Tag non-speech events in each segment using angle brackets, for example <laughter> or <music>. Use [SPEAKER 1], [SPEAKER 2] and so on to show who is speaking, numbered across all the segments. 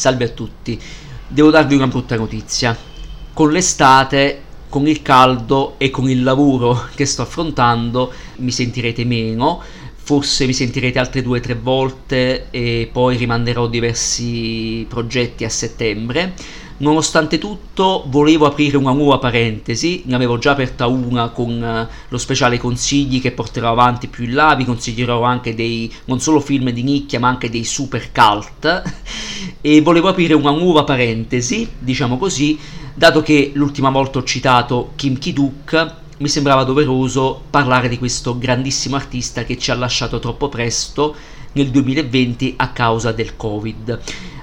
[SPEAKER 1] Salve a tutti. Devo darvi una brutta notizia. Con l'estate, con il caldo e con il lavoro <laughs> che sto affrontando mi sentirete meno. Forse mi sentirete altre due o tre volte e poi rimanderò diversi progetti a settembre Nonostante tutto, volevo aprire una nuova parentesi, ne avevo già aperta una con uh, lo speciale consigli che porterò avanti più in là, vi consiglierò anche dei non solo film di nicchia ma anche dei super cult. <laughs> E volevo aprire una nuova parentesi, diciamo così, dato che l'ultima volta ho citato Kim Ki-duk, mi sembrava doveroso parlare di questo grandissimo artista che ci ha lasciato troppo presto nel 2020 a causa del Covid.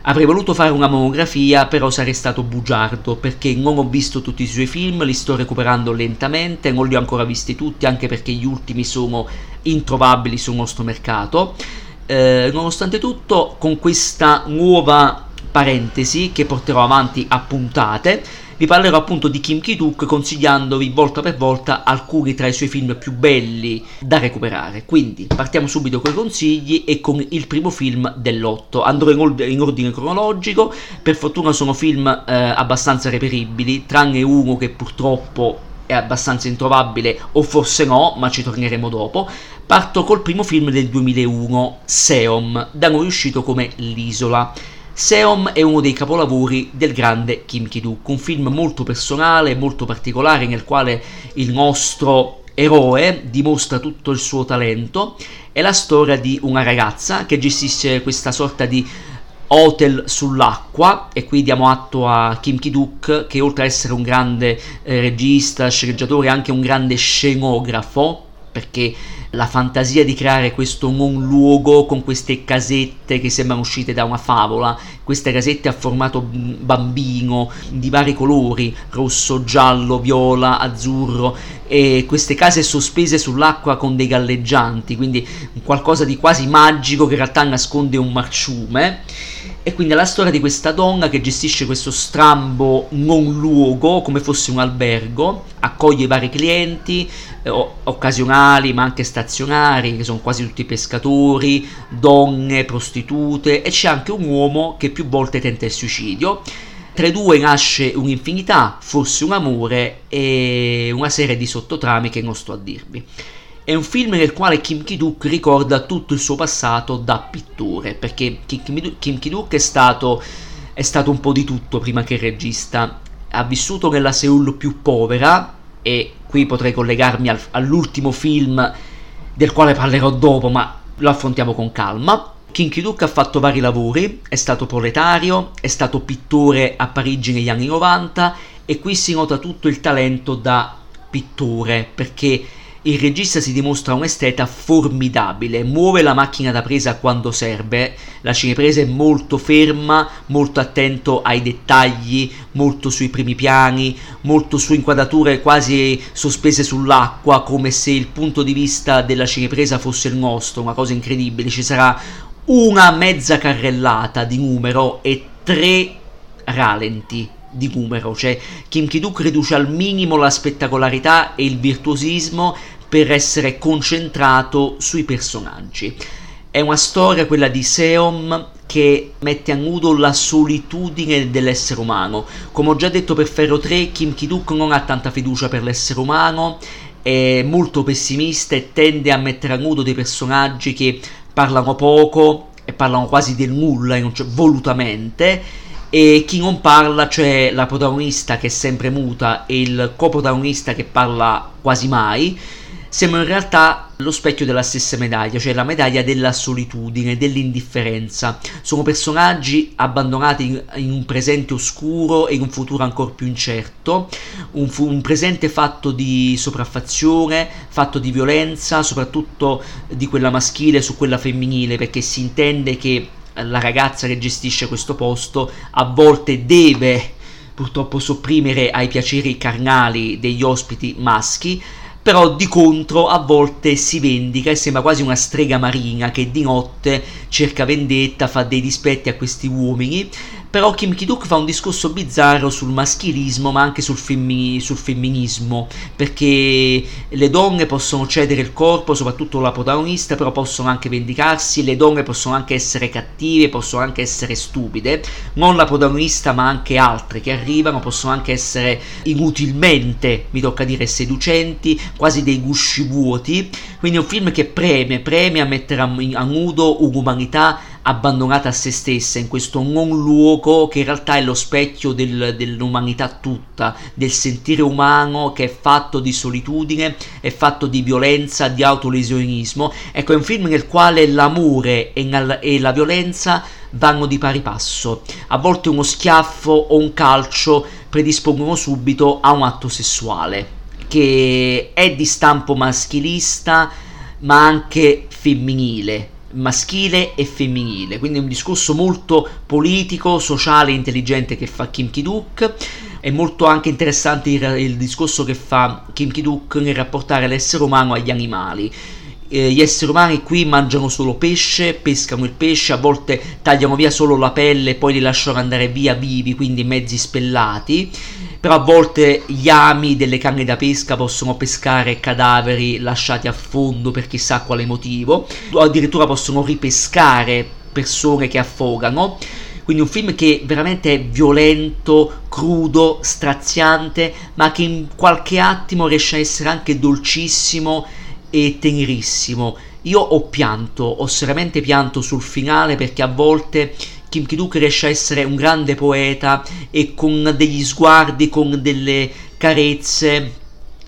[SPEAKER 1] Avrei voluto fare una monografia, però sarei stato bugiardo perché non ho visto tutti i suoi film, li sto recuperando lentamente, non li ho ancora visti tutti, anche perché gli ultimi sono introvabili sul nostro mercato. Eh, nonostante tutto, con questa nuova parentesi che porterò avanti a puntate, vi parlerò appunto di Kim Ki-duk consigliandovi volta per volta alcuni tra i suoi film più belli da recuperare. Quindi partiamo subito con i consigli e con il primo film dell'otto. Andrò in, ord- in ordine cronologico, per fortuna sono film eh, abbastanza reperibili, tranne uno che purtroppo è abbastanza introvabile o forse no, ma ci torneremo dopo. Parto col primo film del 2001, Seom, da noi uscito come L'isola. Seom è uno dei capolavori del grande Kim Ki-duk, un film molto personale, molto particolare nel quale il nostro eroe dimostra tutto il suo talento. È la storia di una ragazza che gestisce questa sorta di hotel sull'acqua e qui diamo atto a Kim Ki-duk che oltre ad essere un grande eh, regista, sceneggiatore, è anche un grande scenografo perché la fantasia di creare questo non luogo con queste casette che sembrano uscite da una favola, queste casette a formato bambino di vari colori, rosso, giallo, viola, azzurro e queste case sospese sull'acqua con dei galleggianti, quindi qualcosa di quasi magico che in realtà nasconde un marciume. E quindi è la storia di questa donna che gestisce questo strambo non luogo come fosse un albergo, accoglie i vari clienti, occasionali ma anche stazionari, che sono quasi tutti pescatori, donne, prostitute e c'è anche un uomo che più volte tenta il suicidio. Tra i due nasce un'infinità, forse un amore e una serie di sottotrami che non sto a dirvi. È un film nel quale Kim Ki-duk ricorda tutto il suo passato da pittore, perché Kim Ki-duk è stato, è stato un po' di tutto prima che regista. Ha vissuto nella Seoul più povera, e qui potrei collegarmi al, all'ultimo film del quale parlerò dopo, ma lo affrontiamo con calma. Kim Ki-duk ha fatto vari lavori, è stato proletario, è stato pittore a Parigi negli anni 90 e qui si nota tutto il talento da pittore perché il regista si dimostra un esteta formidabile, muove la macchina da presa quando serve, la cinepresa è molto ferma, molto attento ai dettagli, molto sui primi piani, molto su inquadrature quasi sospese sull'acqua, come se il punto di vista della cinepresa fosse il nostro, una cosa incredibile, ci sarà una mezza carrellata di numero e tre ralenti di numero, cioè Kim Ki-duk riduce al minimo la spettacolarità e il virtuosismo per essere concentrato sui personaggi. È una storia, quella di Seom, che mette a nudo la solitudine dell'essere umano. Come ho già detto per Ferro 3, Kim Ki-duk non ha tanta fiducia per l'essere umano, è molto pessimista e tende a mettere a nudo dei personaggi che parlano poco e parlano quasi del nulla, volutamente e chi non parla, cioè la protagonista che è sempre muta e il coprotagonista che parla quasi mai, sembrano in realtà lo specchio della stessa medaglia, cioè la medaglia della solitudine, dell'indifferenza. Sono personaggi abbandonati in, in un presente oscuro e in un futuro ancora più incerto, un, un, presente fatto di sopraffazione, fatto di violenza, soprattutto di quella maschile su quella femminile, perché si intende che la ragazza che gestisce questo posto a volte deve purtroppo sopprimere ai piaceri carnali degli ospiti maschi però di contro a volte si vendica e sembra quasi una strega marina che di notte cerca vendetta, fa dei dispetti a questi uomini però Kim Ki-duk fa un discorso bizzarro sul maschilismo ma anche sul, femmi- sul, femminismo perché le donne possono cedere il corpo soprattutto la protagonista però possono anche vendicarsi le donne possono anche essere cattive possono anche essere stupide non la protagonista ma anche altre che arrivano possono anche essere inutilmente mi tocca dire seducenti quasi dei gusci vuoti. Quindi è un film che preme preme a mettere a, a nudo un'umanità abbandonata a se stessa in questo non luogo che in realtà è lo specchio del, dell'umanità tutta, del sentire umano che è fatto di solitudine, è fatto di violenza, di autolesionismo. Ecco, è un film nel quale l'amore e, e la violenza vanno di pari passo. A volte uno schiaffo o un calcio predispongono subito a un atto sessuale che è di stampo maschilista ma anche femminile maschile e femminile, quindi è un discorso molto politico, sociale e intelligente che fa Kim Ki-duk. È molto anche interessante il, il discorso che fa Kim Ki-duk nel rapportare l'essere umano agli animali. Eh, gli esseri umani qui mangiano solo pesce, pescano il pesce, a volte tagliano via solo la pelle e poi li lasciano andare via vivi, quindi mezzi spellati però a volte gli ami delle canne da pesca possono pescare cadaveri lasciati a fondo per chissà quale motivo, o addirittura possono ripescare persone che affogano. Quindi un film che veramente è violento, crudo, straziante, ma che in qualche attimo riesce a essere anche dolcissimo e tenerissimo. Io ho pianto, ho seriamente pianto sul finale perché a volte Kim Ki-duk riesce a essere un grande poeta e con degli sguardi, con delle carezze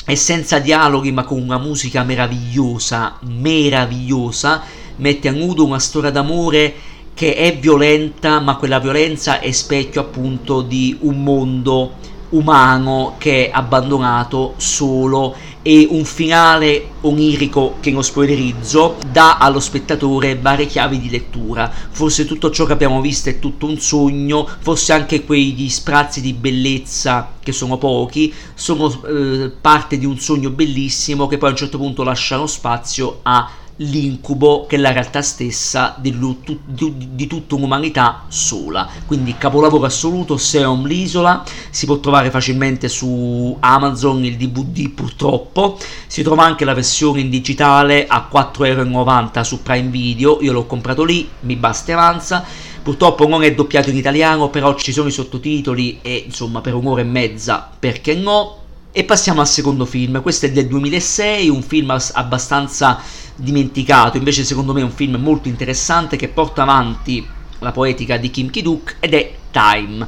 [SPEAKER 1] e senza dialoghi ma con una musica meravigliosa, meravigliosa, mette a nudo una storia d'amore che è violenta ma quella violenza è specchio appunto di un mondo umano che è abbandonato solo e un finale onirico che non spoilerizzo dà allo spettatore varie chiavi di lettura. Forse tutto ciò che abbiamo visto è tutto un sogno, forse anche quegli sprazzi di bellezza che sono pochi, sono eh, parte di un sogno bellissimo che poi a un certo punto lasciano spazio a l'incubo che è la realtà stessa di, di, di tutta un'umanità sola. Quindi capolavoro assoluto, Serum l'isola, si può trovare facilmente su Amazon il DVD purtroppo, si trova anche la versione in digitale a 4,90€ su Prime Video, io l'ho comprato lì, mi basta e avanza. Purtroppo non è doppiato in italiano, però ci sono i sottotitoli e insomma per un'ora e mezza, perché no? E passiamo al secondo film, questo è del 2006, un film abbastanza dimenticato, invece secondo me è un film molto interessante che porta avanti la poetica di Kim Ki-duk ed è Time.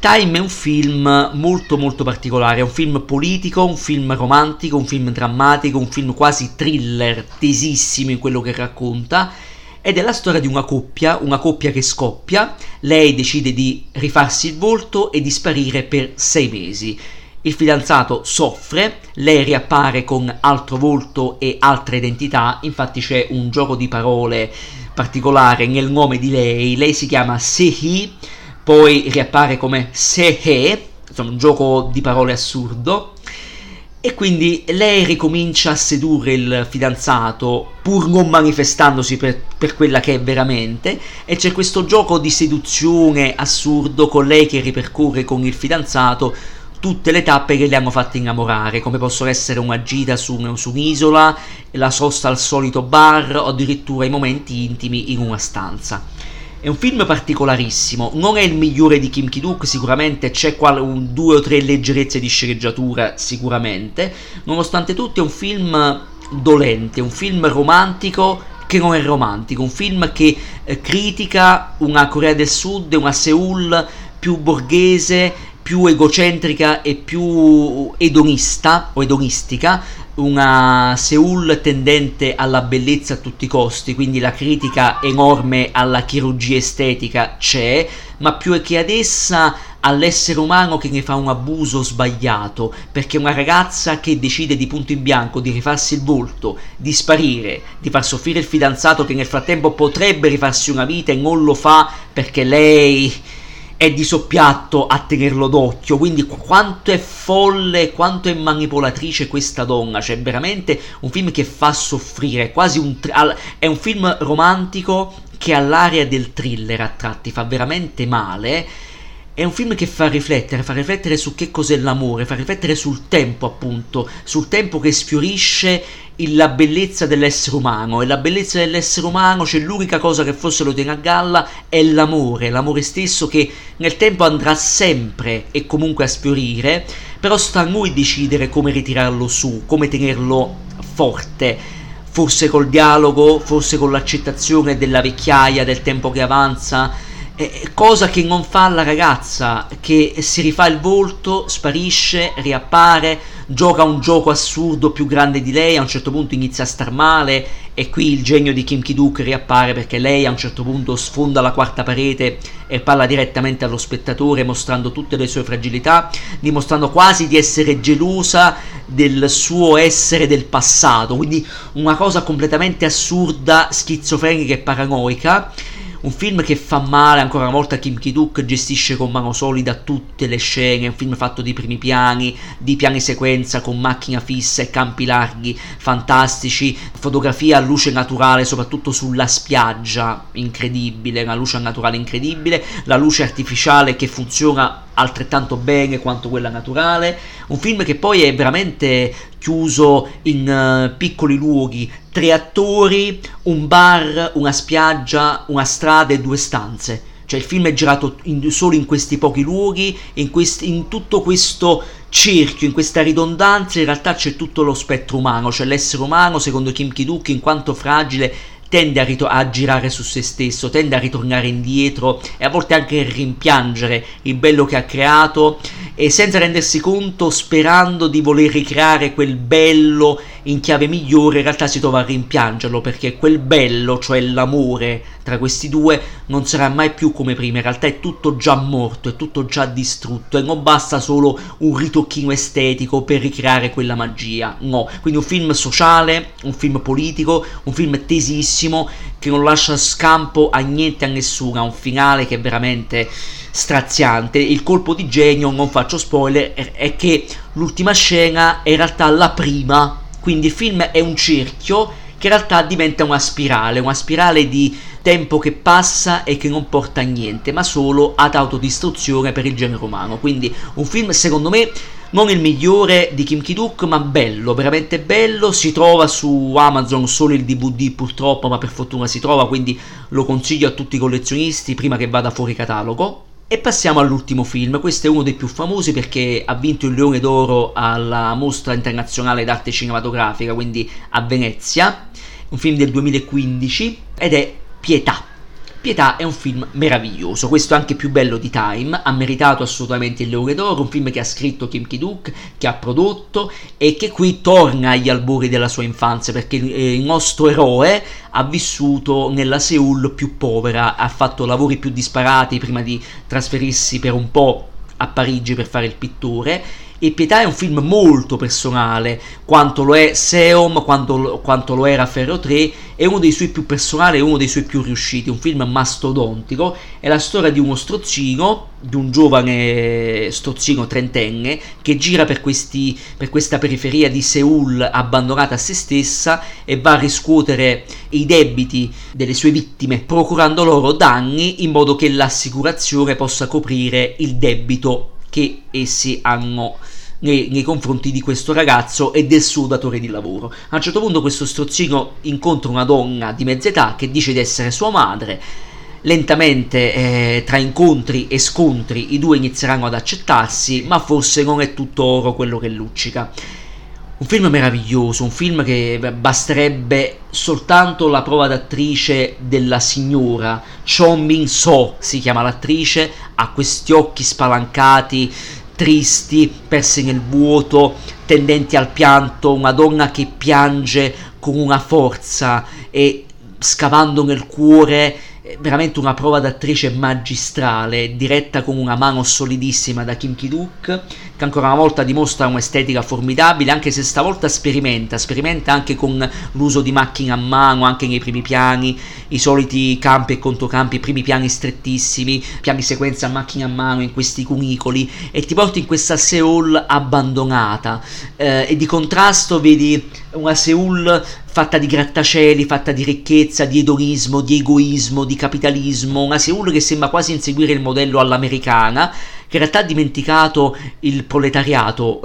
[SPEAKER 1] Time è un film molto molto particolare, è un film politico, un film romantico, un film drammatico, un film quasi thriller, tesissimo in quello che racconta. Ed è la storia di una coppia, una coppia che scoppia, lei decide di rifarsi il volto e di sparire per sei mesi. Il fidanzato soffre, lei riappare con altro volto e altra identità, infatti c'è un gioco di parole particolare nel nome di lei, lei si chiama Sehi, poi riappare come Sehe, insomma un gioco di parole assurdo, e quindi lei ricomincia a sedurre il fidanzato pur non manifestandosi per, per, quella che è veramente. E c'è questo gioco di seduzione assurdo con lei che ripercorre con il fidanzato tutte le tappe che le hanno fatto innamorare, come possono essere una gita su, su un'isola, la sosta al solito bar o addirittura i momenti intimi in una stanza. È un film particolarissimo, non è il migliore di Kim Ki-duk, sicuramente c'è qual- un, due o tre leggerezze di sceneggiatura, sicuramente, nonostante tutto è un film dolente, un film romantico che non è romantico, un film che eh, critica una Corea del Sud, una Seoul più borghese, più egocentrica e più edonista o edonistica, una Seoul tendente alla bellezza a tutti i costi, quindi la critica enorme alla chirurgia estetica c'è, ma più è che ad essa all'essere umano che ne fa un abuso sbagliato, perché una ragazza che decide di punto in bianco di rifarsi il volto, di sparire, di far soffrire il fidanzato che nel frattempo potrebbe rifarsi una vita e non lo fa perché lei è di soppiatto a tenerlo d'occhio, quindi quanto è folle, quanto è manipolatrice questa donna, cioè veramente un film che fa soffrire, quasi un... è un film romantico che ha l'area del thriller a tratti, fa veramente male è un film che fa riflettere, fa riflettere su che cos'è l'amore, fa riflettere sul tempo appunto, sul tempo che sfiorisce la bellezza dell'essere umano. E la bellezza dell'essere umano, cioè l'unica cosa che forse lo tiene a galla è l'amore, l'amore stesso che nel tempo andrà sempre e comunque a sfiorire, però sta a noi decidere come ritirarlo su, come tenerlo forte, forse col dialogo, forse con l'accettazione della vecchiaia, del tempo che avanza, eh, cosa che non fa la ragazza che si rifà il volto, sparisce, riappare, gioca un gioco assurdo più grande di lei, a un certo punto inizia a star male e qui il genio di Kim Ki-duk riappare perché lei a un certo punto sfonda la quarta parete e parla direttamente allo spettatore mostrando tutte le sue fragilità, dimostrando quasi di essere gelosa del suo essere del passato, quindi una cosa completamente assurda, schizofrenica e paranoica un film che fa male ancora una volta Kim Ki-duk gestisce con mano solida tutte le scene, un film fatto di primi piani, di piani sequenza con macchina fissa e campi larghi fantastici, fotografia a luce naturale soprattutto sulla spiaggia, incredibile, una luce naturale incredibile, la luce artificiale che funziona altrettanto bene quanto quella naturale, un film che poi è veramente chiuso in uh, piccoli luoghi, tre attori, un bar, una spiaggia, una strada e due stanze. Cioè il film è girato in, solo in questi pochi luoghi, in, quest, in tutto questo cerchio, in questa ridondanza, in realtà c'è tutto lo spettro umano, cioè l'essere umano, secondo Kim Ki-duk, in quanto fragile, tende a, rit- a, girare su se stesso, tende a ritornare indietro e a volte anche a rimpiangere il bello che ha creato e senza rendersi conto, sperando di voler ricreare quel bello in chiave migliore, in realtà si trova a rimpiangerlo perché quel bello, cioè l'amore tra questi due, non sarà mai più come prima. In realtà è tutto già morto, è tutto già distrutto e non basta solo un ritocchino estetico per ricreare quella magia. No, quindi un film sociale, un film politico, un film tesissimo che non lascia scampo a niente a nessuno, ha un finale che veramente straziante. Il colpo di genio, non faccio spoiler, è che l'ultima scena è in realtà la prima, quindi il film è un cerchio che in realtà diventa una spirale, una spirale di tempo che passa e che non porta a niente, ma solo ad autodistruzione per il genere umano. Quindi un film secondo me non il migliore di Kim Ki-duk, ma bello, veramente bello. Si trova su Amazon solo il DVD purtroppo, ma per fortuna si trova, quindi lo consiglio a tutti i collezionisti prima che vada fuori catalogo. E passiamo all'ultimo film, questo è uno dei più famosi perché ha vinto il Leone d'Oro alla Mostra Internazionale d'Arte Cinematografica, quindi a Venezia, un film del 2015 ed è Pietà. Pietà è un film meraviglioso, questo è anche più bello di Time, ha meritato assolutamente il Leone d'Oro, un film che ha scritto Kim Ki-duk, che ha prodotto e che qui torna agli albori della sua infanzia perché eh, il nostro eroe ha vissuto nella Seoul più povera, ha fatto lavori più disparati prima di trasferirsi per un po' a Parigi per fare il pittore e Pietà è un film molto personale, quanto lo è Seom, quanto, quanto lo era Ferro 3, è uno dei suoi più personali e uno dei suoi più riusciti, un film mastodontico, è la storia di uno strozzino, di un giovane strozzino trentenne, che gira per, questi, per questa periferia di Seoul abbandonata a se stessa e va a riscuotere i debiti delle sue vittime, procurando loro danni in modo che l'assicurazione possa coprire il debito che essi hanno nei, nei, confronti di questo ragazzo e del suo datore di lavoro. A un certo punto questo strozzino incontra una donna di mezza età che dice di essere sua madre. Lentamente, eh, tra incontri e scontri, i due inizieranno ad accettarsi, ma forse non è tutto oro quello che luccica. Un film meraviglioso, un film che basterebbe soltanto la prova d'attrice della signora. Chon Min So si chiama l'attrice, ha questi occhi spalancati, tristi, persi nel vuoto, tendenti al pianto, una donna che piange con una forza e scavando nel cuore veramente una prova d'attrice magistrale, diretta con una mano solidissima da Kim Ki-duk, che ancora una volta dimostra un'estetica formidabile, anche se stavolta sperimenta, sperimenta anche con l'uso di macchine a mano, anche nei primi piani, i soliti campi e controcampi, i primi piani strettissimi, piani sequenza a macchina a mano in questi cunicoli, e ti porti in questa Seoul abbandonata, eh, e di contrasto vedi una Seoul fatta di grattacieli, fatta di ricchezza, di edonismo, di egoismo, di capitalismo, una Seoul che sembra quasi inseguire il modello all'americana, che in realtà ha dimenticato il proletariato,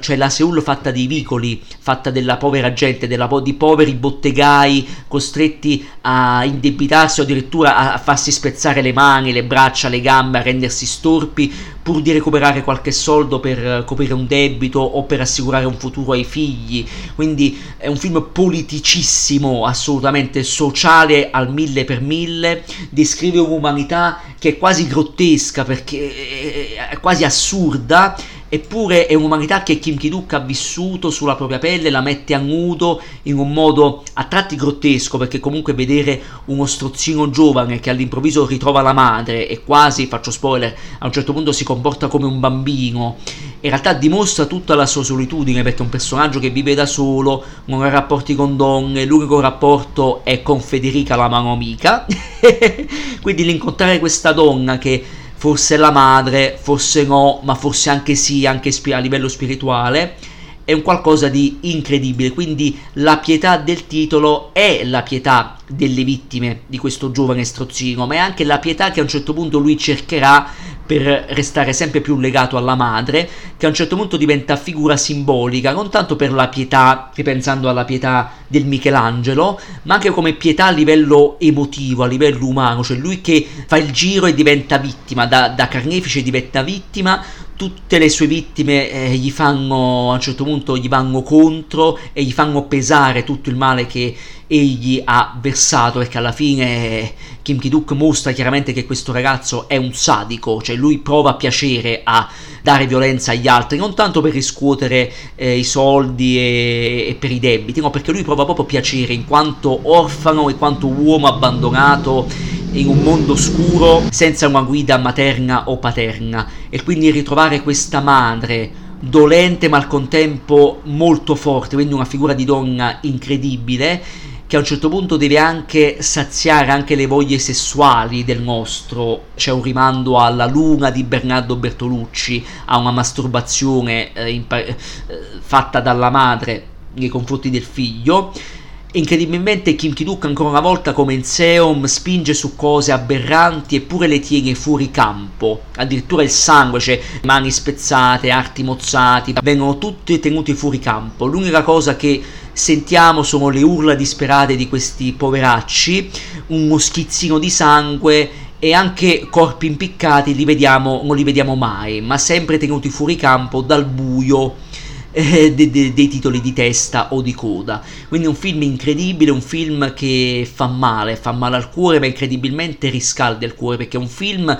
[SPEAKER 1] cioè la Seoul fatta di vicoli, fatta della povera gente, della, di poveri bottegai costretti a indebitarsi o addirittura a farsi spezzare le mani, le braccia, le gambe, a rendersi storpi pur di recuperare qualche soldo per coprire un debito o per assicurare un futuro ai figli. Quindi è un film politicissimo, assolutamente sociale al mille per mille, descrive un'umanità che è quasi grottesca perché è quasi assurda Eppure è un'umanità che Kim Ki-duk ha vissuto sulla propria pelle, la mette a nudo in un modo a tratti grottesco, perché comunque vedere uno strozzino giovane che all'improvviso ritrova la madre e quasi, faccio spoiler, a un certo punto si comporta come un bambino, in realtà dimostra tutta la sua solitudine, perché è un personaggio che vive da solo, non ha rapporti con donne, l'unico rapporto è con Federica, la mano amica. <laughs> Quindi l'incontrare questa donna che forse la madre, forse no, ma forse anche sì, anche a livello spirituale, è un qualcosa di incredibile. Quindi la pietà del titolo è la pietà delle vittime di questo giovane strozzino, ma è anche la pietà che a un certo punto lui cercherà per restare sempre più legato alla madre, che a un certo punto diventa figura simbolica, non tanto per la pietà, ripensando alla pietà del Michelangelo, ma anche come pietà a livello emotivo, a livello umano, cioè lui che fa il giro e diventa vittima, da, da carnefice diventa vittima, tutte le sue vittime eh, gli fanno a un certo punto gli vanno contro e gli fanno pesare tutto il male che egli ha versato perché alla fine Kim Ki-duk mostra chiaramente che questo ragazzo è un sadico, cioè lui prova piacere a dare violenza agli altri, non tanto per riscuotere eh, i soldi e, e, per i debiti, no, perché lui prova proprio piacere in quanto orfano e quanto uomo abbandonato in un mondo scuro senza una guida materna o paterna e quindi ritrovare questa madre dolente ma al contempo molto forte, quindi una figura di donna incredibile che a un certo punto deve anche saziare anche le voglie sessuali del nostro. C'è un rimando alla luna di Bernardo Bertolucci, a una masturbazione eh, impa- eh, fatta dalla madre nei confronti del figlio. Incredibilmente Kim Ki-duk ancora una volta come in Seom spinge su cose aberranti eppure le tiene fuori campo. Addirittura il sangue, cioè mani spezzate, arti mozzati, vengono tutti tenuti fuori campo. L'unica cosa che sentiamo sono le urla disperate di questi poveracci, uno schizzino di sangue e anche corpi impiccati li vediamo, non li vediamo mai, ma sempre tenuti fuori campo dal buio eh, de, de, dei titoli di testa o di coda. Quindi un film incredibile, un film che fa male, fa male al cuore, ma incredibilmente riscalda il cuore, perché è un film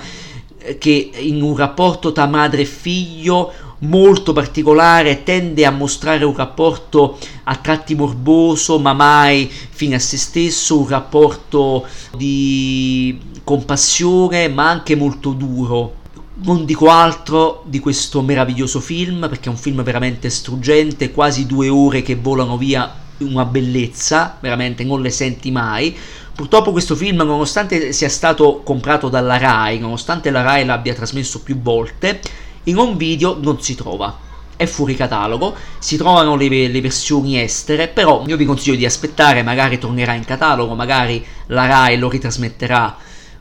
[SPEAKER 1] eh, che in un rapporto tra madre e figlio molto particolare, tende a mostrare un rapporto a tratti morboso, ma mai fine a se stesso, un rapporto di compassione, ma anche molto duro. Non dico altro di questo meraviglioso film, perché è un film veramente struggente, quasi due ore che volano via una bellezza, veramente non le senti mai. Purtroppo questo film, nonostante sia stato comprato dalla RAI, nonostante la RAI l'abbia trasmesso più volte, in home video non si trova è fuori catalogo, si trovano le, le, versioni estere, però io vi consiglio di aspettare, magari tornerà in catalogo, magari la RAI lo ritrasmetterà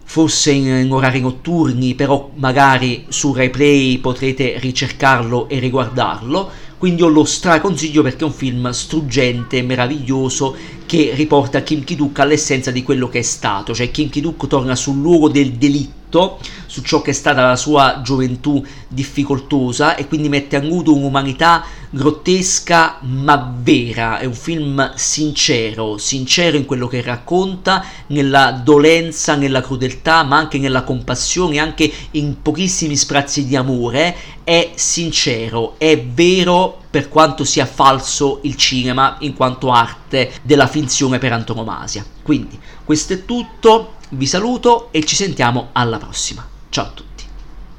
[SPEAKER 1] forse in, orari notturni, però magari su RaiPlay potrete ricercarlo e riguardarlo, quindi io lo straconsiglio perché è un film struggente, meraviglioso, che riporta Kim Ki-duk all'essenza di quello che è stato, cioè Kim Ki-duk torna sul luogo del delitto, su ciò che è stata la sua gioventù difficoltosa e quindi mette a nudo un'umanità grottesca ma vera, è un film sincero, sincero in quello che racconta, nella dolenza, nella crudeltà, ma anche nella compassione, anche in pochissimi sprazzi di amore, è sincero, è vero per quanto sia falso il cinema in quanto arte della finzione per antonomasia. Quindi questo è tutto, vi saluto e ci sentiamo alla prossima. Ciao a tutti.